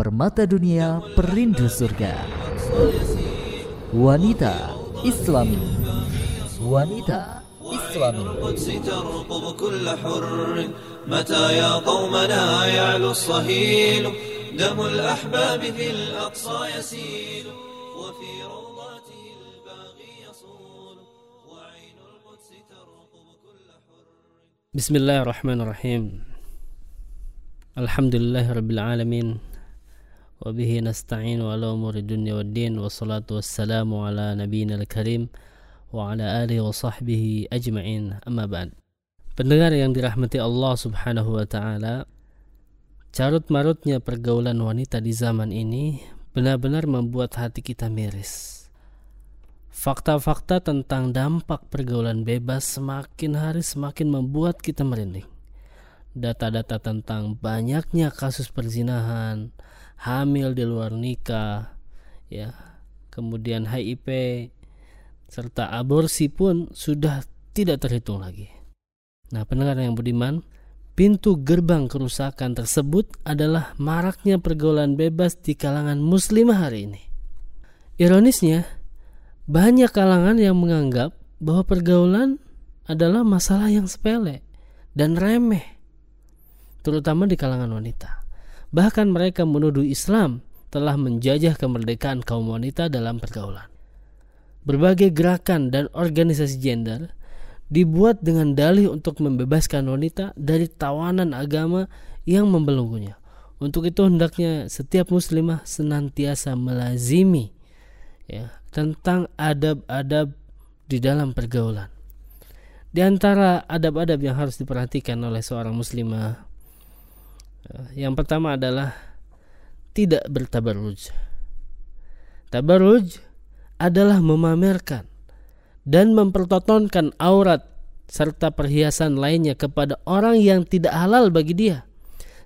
Permata dunia perindu surga Wanita Islami Wanita Islami القدس ترقب كل حر متى يا قومنا يعلو الصهيل دم الأحباب في الأقصى يسيل وفي روضاته الباغي يصول وعين القدس ترقب كل حر بسم الله الرحمن الرحيم الحمد لله رب العالمين وبه نستعين على أمور الدنيا والدين والصلاة والسلام على نبينا الكريم وعلى آله وصحبه أجمعين أما بعد Pendengar yang dirahmati Allah Subhanahu wa taala, carut marutnya pergaulan wanita di zaman ini benar-benar membuat hati kita miris. Fakta-fakta tentang dampak pergaulan bebas semakin hari semakin membuat kita merinding. Data-data tentang banyaknya kasus perzinahan, hamil di luar nikah, ya, kemudian HIV serta aborsi pun sudah tidak terhitung lagi. Nah, pendengar yang budiman, pintu gerbang kerusakan tersebut adalah maraknya pergaulan bebas di kalangan muslimah hari ini. Ironisnya, banyak kalangan yang menganggap bahwa pergaulan adalah masalah yang sepele dan remeh, terutama di kalangan wanita. Bahkan mereka menuduh Islam telah menjajah kemerdekaan kaum wanita dalam pergaulan. Berbagai gerakan dan organisasi gender dibuat dengan dalih untuk membebaskan wanita dari tawanan agama yang membelenggunya. Untuk itu hendaknya setiap muslimah senantiasa melazimi ya tentang adab-adab di dalam pergaulan. Di antara adab-adab yang harus diperhatikan oleh seorang muslimah yang pertama adalah tidak bertabarruj. Tabarruj adalah memamerkan dan mempertontonkan aurat serta perhiasan lainnya kepada orang yang tidak halal bagi dia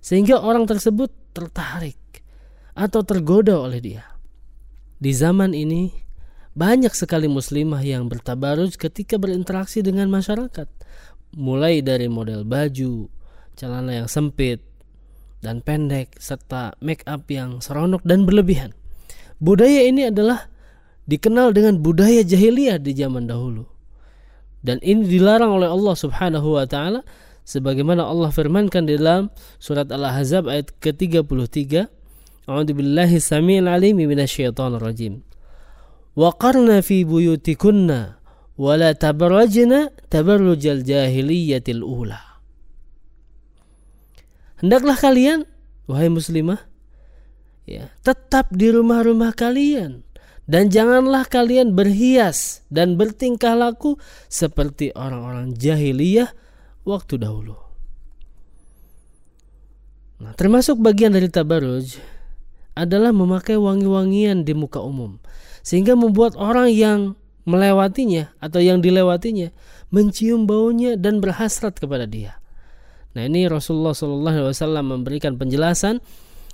sehingga orang tersebut tertarik atau tergoda oleh dia. Di zaman ini banyak sekali muslimah yang bertabarruj ketika berinteraksi dengan masyarakat, mulai dari model baju, celana yang sempit dan pendek serta make up yang seronok dan berlebihan. Budaya ini adalah dikenal dengan budaya jahiliyah di zaman dahulu. Dan ini dilarang oleh Allah Subhanahu wa taala sebagaimana Allah firmankan di dalam surat Al-Ahzab ayat ke-33. A'udzu billahi samiil alim minasyaitonir rajim. Wa qarna fi buyutikunna wa la tabarrajna tabarrujal jahiliyatil ula. Hendaklah kalian wahai muslimah ya, tetap di rumah-rumah kalian dan janganlah kalian berhias dan bertingkah laku seperti orang-orang jahiliyah waktu dahulu. Nah, termasuk bagian dari tabarruj adalah memakai wangi-wangian di muka umum sehingga membuat orang yang melewatinya atau yang dilewatinya mencium baunya dan berhasrat kepada dia. Nah, ini Rasulullah SAW memberikan penjelasan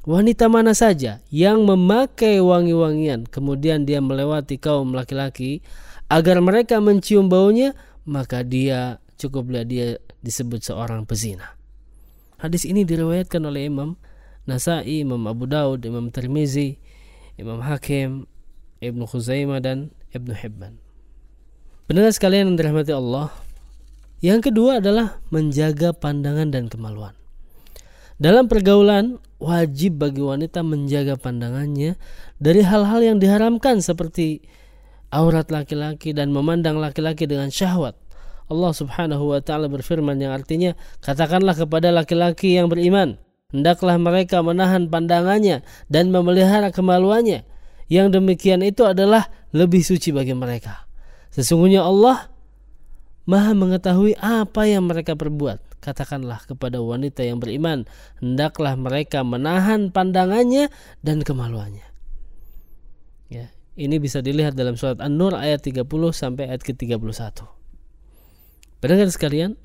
wanita mana saja yang memakai wangi-wangian kemudian dia melewati kaum laki-laki agar mereka mencium baunya maka dia cukuplah dia disebut seorang pezina. Hadis ini diriwayatkan oleh Imam Nasai, Imam Abu Daud, Imam Tirmizi, Imam Hakim, Ibnu Khuzaimah dan Ibnu Hibban. Benar sekalian yang dirahmati Allah. Yang kedua adalah menjaga pandangan dan kemaluan. Dalam pergaulan, wajib bagi wanita menjaga pandangannya dari hal-hal yang diharamkan seperti aurat laki-laki dan memandang laki-laki dengan syahwat. Allah Subhanahu wa taala berfirman yang artinya, katakanlah kepada laki-laki yang beriman, hendaklah mereka menahan pandangannya dan memelihara kemaluannya. Yang demikian itu adalah lebih suci bagi mereka. Sesungguhnya Allah Maha mengetahui apa yang mereka perbuat katakanlah kepada wanita yang beriman, hendaklah mereka menahan pandangannya dan kemaluannya. Ya, ini bisa dilihat dalam surat An-Nur ayat 30 sampai ayat ke-31. Pendengar sekalian,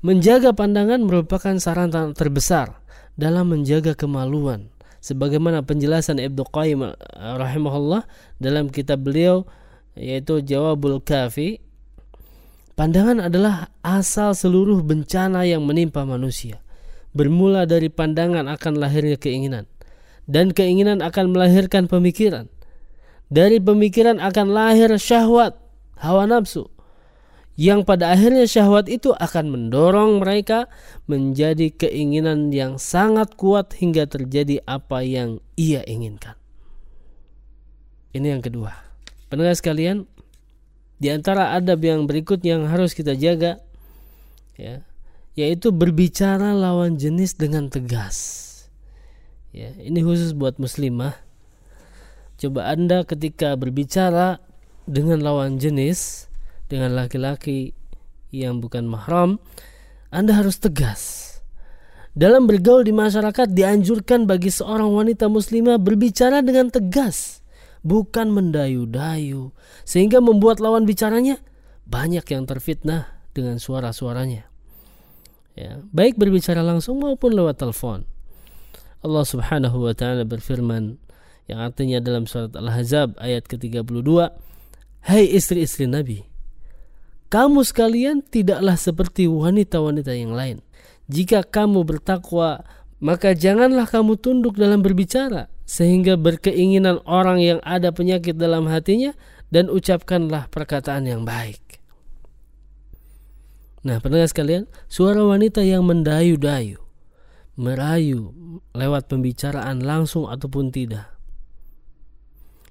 menjaga pandangan merupakan saran terbesar dalam menjaga kemaluan. Sebagaimana penjelasan Ibnu Qayyim eh, rahimahullah dalam kitab beliau yaitu Jawabul Kafi Pandangan adalah asal seluruh bencana yang menimpa manusia. Bermula dari pandangan akan lahirnya keinginan. dan keinginan akan melahirkan pemikiran. Dari pemikiran akan lahir syahwat, hawa nafsu. Yang pada akhirnya syahwat itu akan mendorong mereka menjadi keinginan yang sangat kuat hingga terjadi apa yang ia inginkan. Ini yang kedua. Pendengar sekalian, di antara adab yang berikut yang harus kita jaga ya, yaitu berbicara lawan jenis dengan tegas. Ya, ini khusus buat muslimah. Coba Anda ketika berbicara dengan lawan jenis, dengan laki-laki yang bukan mahram, Anda harus tegas. Dalam bergaul di masyarakat dianjurkan bagi seorang wanita muslimah berbicara dengan tegas, bukan mendayu-dayu, sehingga membuat lawan bicaranya banyak yang terfitnah dengan suara-suaranya. Ya, baik berbicara langsung maupun lewat telepon. Allah Subhanahu wa taala berfirman yang artinya dalam surat Al-Ahzab ayat ke-32, "Hai istri-istri Nabi, kamu sekalian tidaklah seperti wanita-wanita yang lain. Jika kamu bertakwa, maka janganlah kamu tunduk dalam berbicara sehingga berkeinginan orang yang ada penyakit dalam hatinya dan ucapkanlah perkataan yang baik." Nah, pendengar sekalian, suara wanita yang mendayu-dayu merayu lewat pembicaraan langsung ataupun tidak.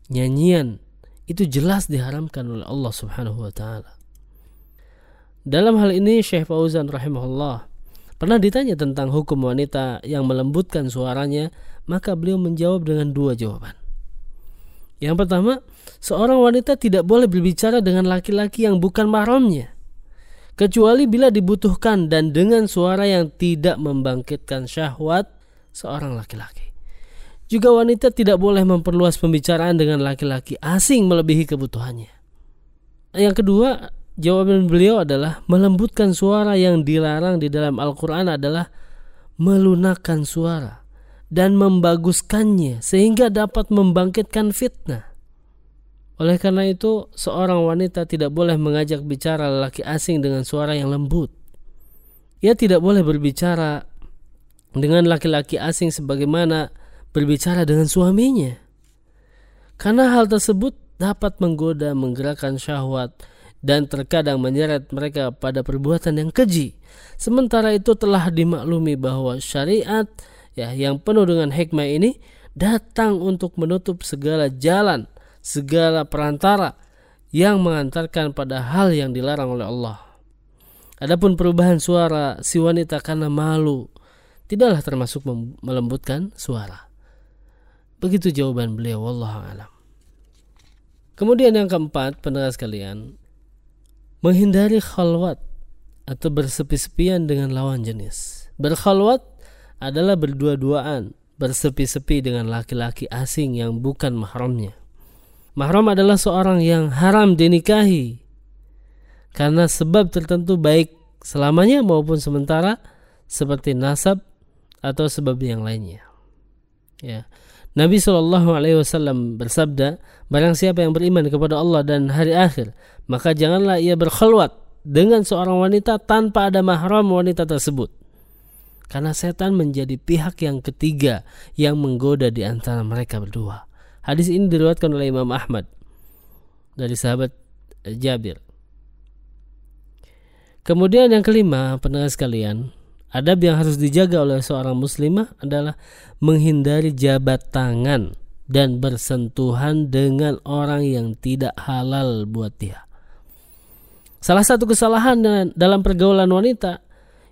Nyanyian itu jelas diharamkan oleh Allah Subhanahu wa taala. Dalam hal ini Syekh Fauzan rahimahullah pernah ditanya tentang hukum wanita yang melembutkan suaranya, maka beliau menjawab dengan dua jawaban. Yang pertama, seorang wanita tidak boleh berbicara dengan laki-laki yang bukan mahramnya kecuali bila dibutuhkan dan dengan suara yang tidak membangkitkan syahwat seorang laki-laki. Juga wanita tidak boleh memperluas pembicaraan dengan laki-laki asing melebihi kebutuhannya. Yang kedua, jawaban beliau adalah melembutkan suara yang dilarang di dalam Al-Quran adalah melunakkan suara dan membaguskannya sehingga dapat membangkitkan fitnah. Oleh karena itu, seorang wanita tidak boleh mengajak bicara lelaki asing dengan suara yang lembut. Ia tidak boleh berbicara dengan laki-laki asing sebagaimana berbicara dengan suaminya. Karena hal tersebut dapat menggoda, menggerakkan syahwat, dan terkadang menyeret mereka pada perbuatan yang keji. Sementara itu telah dimaklumi bahwa syariat ya yang penuh dengan hikmah ini datang untuk menutup segala jalan segala perantara yang mengantarkan pada hal yang dilarang oleh Allah. Adapun perubahan suara si wanita karena malu tidaklah termasuk melembutkan suara. Begitu jawaban beliau wallahu alam. Kemudian yang keempat, pendengar sekalian, menghindari khalwat atau bersepi-sepian dengan lawan jenis. Berkhalwat adalah berdua-duaan, bersepi-sepi dengan laki-laki asing yang bukan mahramnya. Mahram adalah seorang yang haram dinikahi karena sebab tertentu baik selamanya maupun sementara seperti nasab atau sebab yang lainnya. Ya. Nabi Shallallahu Alaihi Wasallam bersabda, barang siapa yang beriman kepada Allah dan hari akhir, maka janganlah ia berkhulwat dengan seorang wanita tanpa ada mahram wanita tersebut. Karena setan menjadi pihak yang ketiga yang menggoda di antara mereka berdua. Hadis ini diriwayatkan oleh Imam Ahmad dari sahabat Jabir. Kemudian yang kelima, pendengar sekalian, adab yang harus dijaga oleh seorang muslimah adalah menghindari jabat tangan dan bersentuhan dengan orang yang tidak halal buat dia. Salah satu kesalahan dalam pergaulan wanita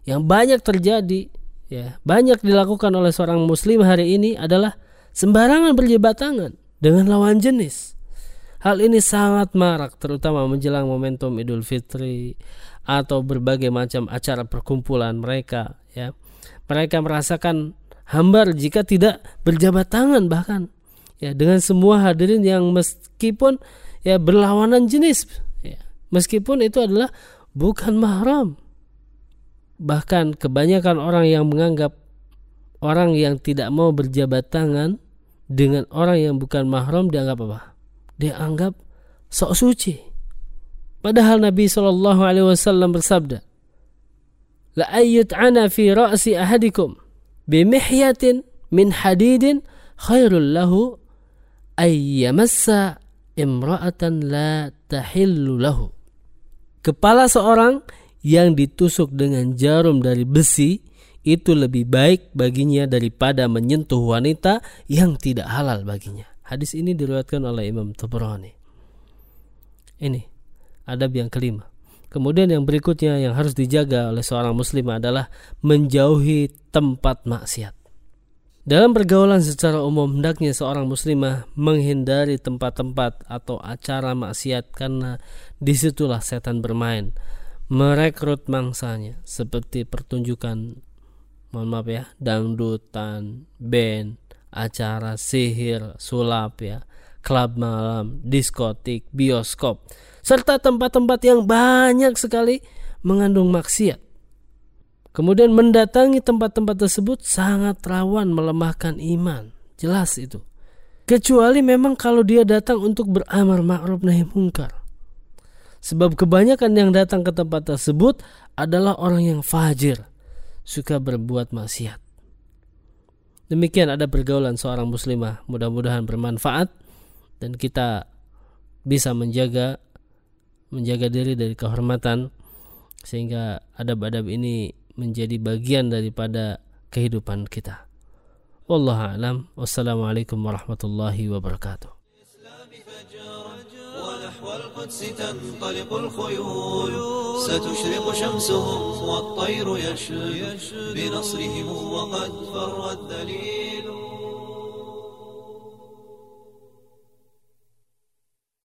yang banyak terjadi, ya, banyak dilakukan oleh seorang muslim hari ini adalah sembarangan berjabat tangan dengan lawan jenis. Hal ini sangat marak terutama menjelang momentum Idul Fitri atau berbagai macam acara perkumpulan mereka ya. Mereka merasakan hambar jika tidak berjabat tangan bahkan ya dengan semua hadirin yang meskipun ya berlawanan jenis ya. Meskipun itu adalah bukan mahram. Bahkan kebanyakan orang yang menganggap orang yang tidak mau berjabat tangan dengan orang yang bukan mahram dianggap apa? Dianggap sok suci. Padahal Nabi Shallallahu Alaihi Wasallam bersabda, La ayyut ana fi ra'si ahadikum bimihyatin min hadidin khairul lahu ayyamassa imra'atan la tahillu lahu. Kepala seorang yang ditusuk dengan jarum dari besi itu lebih baik baginya daripada menyentuh wanita yang tidak halal baginya. Hadis ini diriwayatkan oleh Imam Tabrani. Ini adab yang kelima. Kemudian yang berikutnya yang harus dijaga oleh seorang muslim adalah menjauhi tempat maksiat. Dalam pergaulan secara umum, hendaknya seorang muslimah menghindari tempat-tempat atau acara maksiat karena di situlah setan bermain, merekrut mangsanya seperti pertunjukan, mohon maaf ya, dangdutan, band, acara sihir, sulap ya, klub malam, diskotik, bioskop, serta tempat-tempat yang banyak sekali mengandung maksiat. Kemudian mendatangi tempat-tempat tersebut sangat rawan melemahkan iman. Jelas itu. Kecuali memang kalau dia datang untuk beramar ma'ruf nahi mungkar. Sebab kebanyakan yang datang ke tempat tersebut adalah orang yang fajir, suka berbuat maksiat. Demikian ada pergaulan seorang muslimah, mudah-mudahan bermanfaat dan kita bisa menjaga menjaga diri dari kehormatan sehingga adab-adab ini menjadi bagian daripada kehidupan kita. Wallahu a'lam. Wassalamualaikum warahmatullahi wabarakatuh. ونحو القدس تنطلق الخيول ستشرق شمسهم والطير يشد بنصرهم وقد فر الدليل